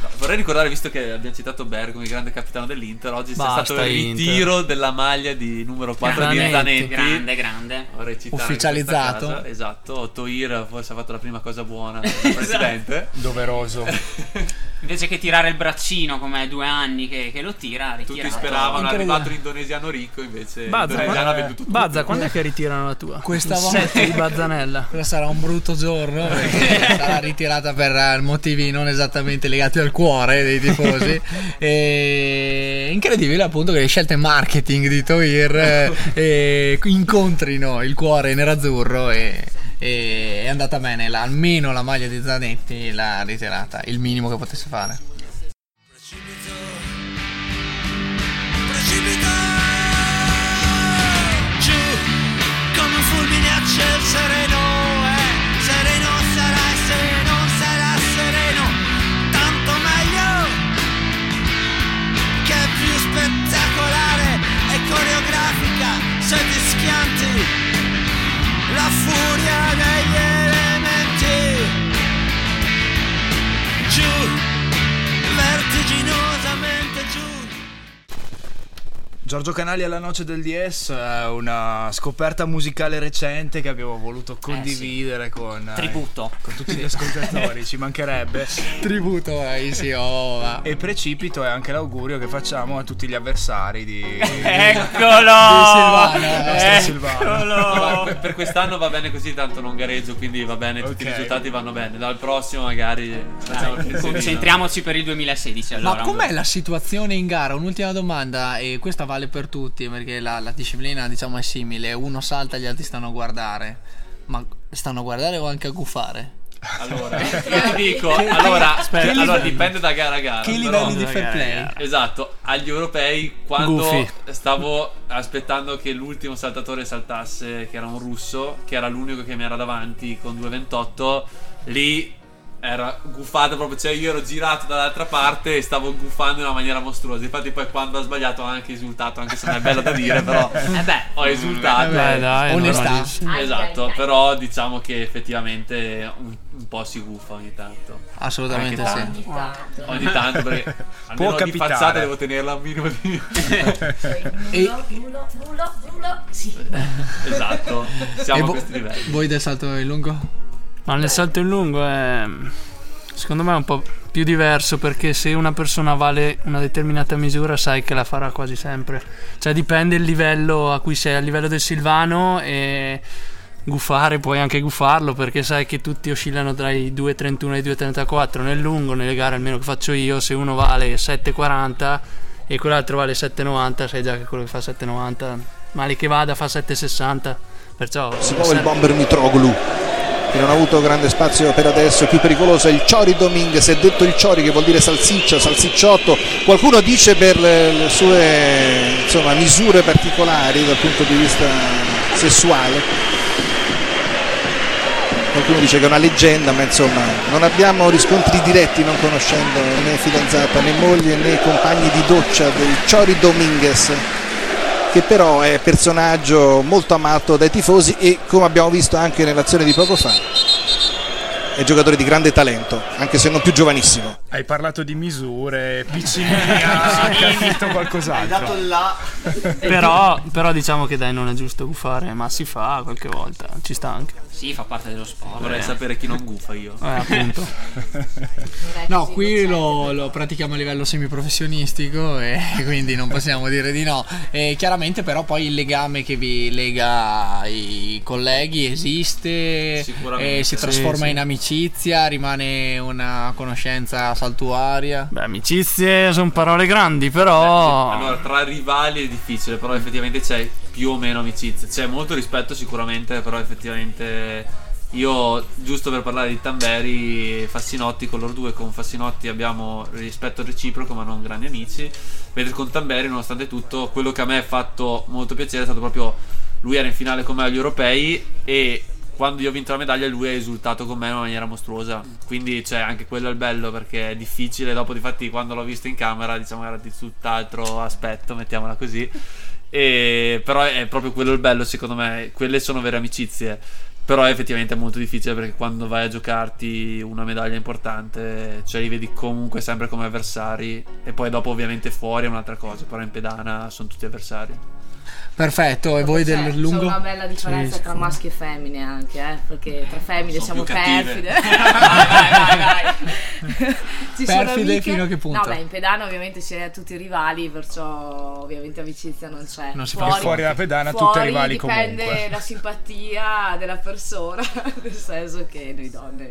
No, vorrei ricordare visto che abbiamo citato Bergomi grande capitano dell'Inter oggi
Basta,
c'è stato il
Inter.
ritiro della maglia di numero 4 di
Zanetti.
Grande, grande.
Vorrei citare
Ufficializzato.
esatto Toir forse ha fatto la prima cosa buona presidente
Doveroso.
Invece che tirare il braccino come due anni che, che lo tira, ha
tutti
ritirato.
speravano è arrivato l'indonesiano ricco invece
Bazza,
l'indonesiano ha venduto tutto
Bazza, quando è che ritirano la tua?
Questa volta-
set di Bazzanella.
Quello sarà un brutto giorno perché sarà ritirata per eh, motivi non esattamente legati al cuore dei tifosi. e incredibile appunto che le scelte marketing di Toir eh, incontrino il cuore nerazzurro e, e è andata bene. La- almeno la maglia di Zanetti l'ha ritirata, il minimo che potesse fare.
giù come un fulmine ciel sereno
Giorgio Canali alla noce del DS è una scoperta musicale recente che abbiamo voluto condividere con, eh,
Tributo.
con tutti gli ascoltatori, ci mancherebbe.
Tributo a Easy Ova.
E precipito è anche l'augurio che facciamo a tutti gli avversari di,
Eccolo!
di Silvano, il nostro Silvano.
Per, per quest'anno va bene così, tanto non gareggio, quindi va bene, tutti
Ok.
i risultati vanno bene. Dal prossimo magari pensierino.
Concentriamoci per il 2016 allora.
Ma com'è la situazione in gara? Un'ultima domanda, e questa vale per tutti perché la, la disciplina diciamo è simile, uno salta e gli altri stanno a guardare. Ma stanno a guardare o anche a gufare?
Allora, io ti dico, allora,
Aspetta,
allora
livelli-
dipende da gara a gara.
che livelli di fair play?
Esatto, agli europei quando
Gufi.
stavo aspettando che l'ultimo saltatore saltasse, che era un russo, che era l'unico che mi era davanti con 2.28, lì era guffato proprio, cioè io ero girato dall'altra parte e stavo guffando in una maniera mostruosa. Infatti poi quando ha sbagliato ho anche esultato, anche se non è bello da dire, però
Eh beh,
ho esultato.
Eh beh, dai,
Onestà.
Esatto, però diciamo che effettivamente un, un po' si guffa ogni tanto.
Assolutamente sì.
Ogni tanto.
Ogni tanto perché almeno di
capitare.
fazzate devo tenerla un minimo di
E-
rulo, rulo, rulo. Sì.
Esatto, siamo
E
a
vo-
questi livelli.
voi del salto in lungo?
Ma nel salto in lungo è secondo me è un po' più diverso perché se una persona vale una determinata misura sai che la farà quasi sempre. Cioè dipende il livello a cui sei, a livello del Silvano e guffare puoi anche guffarlo perché sai che tutti oscillano tra i 2.31 e i 2.34 nel lungo, nelle gare almeno che faccio io, se uno vale 7.40 e quell'altro vale 7.90 sai già che quello che fa 7.90 male che vada fa 7.60 perciò
Si muove il bomber Mitroglou che non ha avuto grande spazio per adesso, più pericoloso è il Ciori Dominguez, è detto il Ciori che vuol dire salsiccia, salsicciotto, qualcuno dice per le, sue insomma, misure particolari dal punto di vista sessuale, qualcuno dice che è una leggenda, ma insomma non abbiamo riscontri diretti non conoscendo né fidanzata né moglie né compagni di doccia del Ciori Dominguez che però è personaggio molto amato dai tifosi e come abbiamo visto anche nell'azione di poco fa è giocatore di grande talento anche se non più giovanissimo
Hai parlato di misure, piccini, ha capito
Hai
qualcos'altro.
dato il là.
Però, però diciamo che dai, non è giusto gufare, ma si fa qualche volta, ci sta anche.
Sì, fa parte dello sport.
Vorrei
eh.
sapere chi non gufa io.
Eh, appunto.
No, qui lo, lo pratichiamo a livello semiprofessionistico e quindi non possiamo dire di no. E chiaramente però poi il legame che vi lega ai colleghi esiste,
Sicuramente.
e si
Sì,
trasforma
sì.
in amicizia, rimane una conoscenza saltuaria.
Beh, amicizie sono parole grandi, però...
Allora, tra rivali è difficile, però effettivamente c'è più o meno amicizia. C'è molto rispetto sicuramente, però effettivamente io, giusto per parlare di Tamberi, Fassinotti, con loro due, con Fassinotti abbiamo rispetto reciproco, ma non grandi amici. Mentre con Tamberi, nonostante tutto, quello che a me ha fatto molto piacere è stato proprio lui era in finale con me agli europei e quando io ho vinto la medaglia lui ha esultato con me in maniera mostruosa. Quindi c'è anche quello è il bello perché è difficile dopo di fatti quando l'ho visto in camera diciamo era di tutt'altro aspetto mettiamola così. E, però è proprio quello il bello secondo me. Quelle sono vere amicizie. Però effettivamente è molto difficile perché quando vai a giocarti una medaglia importante cioè li vedi comunque sempre come avversari e poi dopo ovviamente fuori è un'altra cosa. Però in pedana sono tutti avversari
Perfetto, e voi
C'è-
del
C'è
lungo?
una bella differenza
Sì,
tra
sì.
maschi e femmine anche, eh, perché tra femmine siamo perfide. vai, vai, vai, vai. Ci sono
Perfide fino a che punto?
No, beh, in pedana ovviamente si è tutti rivali, perciò ovviamente amicizia non c'è.
Non si fa fuori dalla pedana, tutti
fuori
rivali
dipende
comunque.
la simpatia della persona, nel senso che noi donne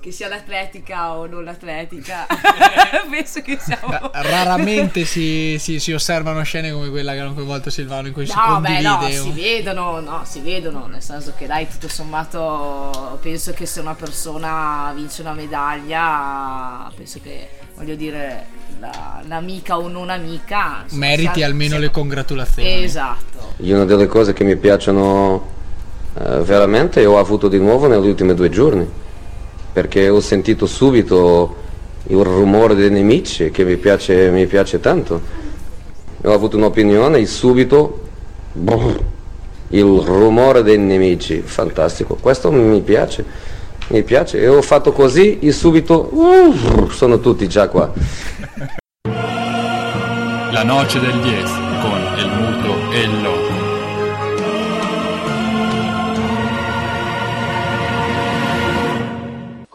che sia l'atletica o non l'atletica, penso che siamo
Raramente si, si- si osservano scene come quella che hanno coinvolto Silvano in cui si
No, beh,
condivide.
no, si vedono, no, si vedono, nel senso che dai, tutto sommato penso che se una persona vince una medaglia, penso che, voglio dire, la- l'amica o non amica...
Meriti
sia-
almeno
sia-
le congratulazioni.
Esatto.
Io una delle cose che mi piacciono eh, veramente ho avuto di nuovo negli ultimi due giorni, perché ho sentito subito il rumore dei nemici che mi piace, mi piace tanto. Ho avuto un'opinione e subito boh, il rumore dei nemici, fantastico, questo mi piace, mi piace e ho fatto così e subito uh, sono tutti già qua.
La noce del 10 con el muto e il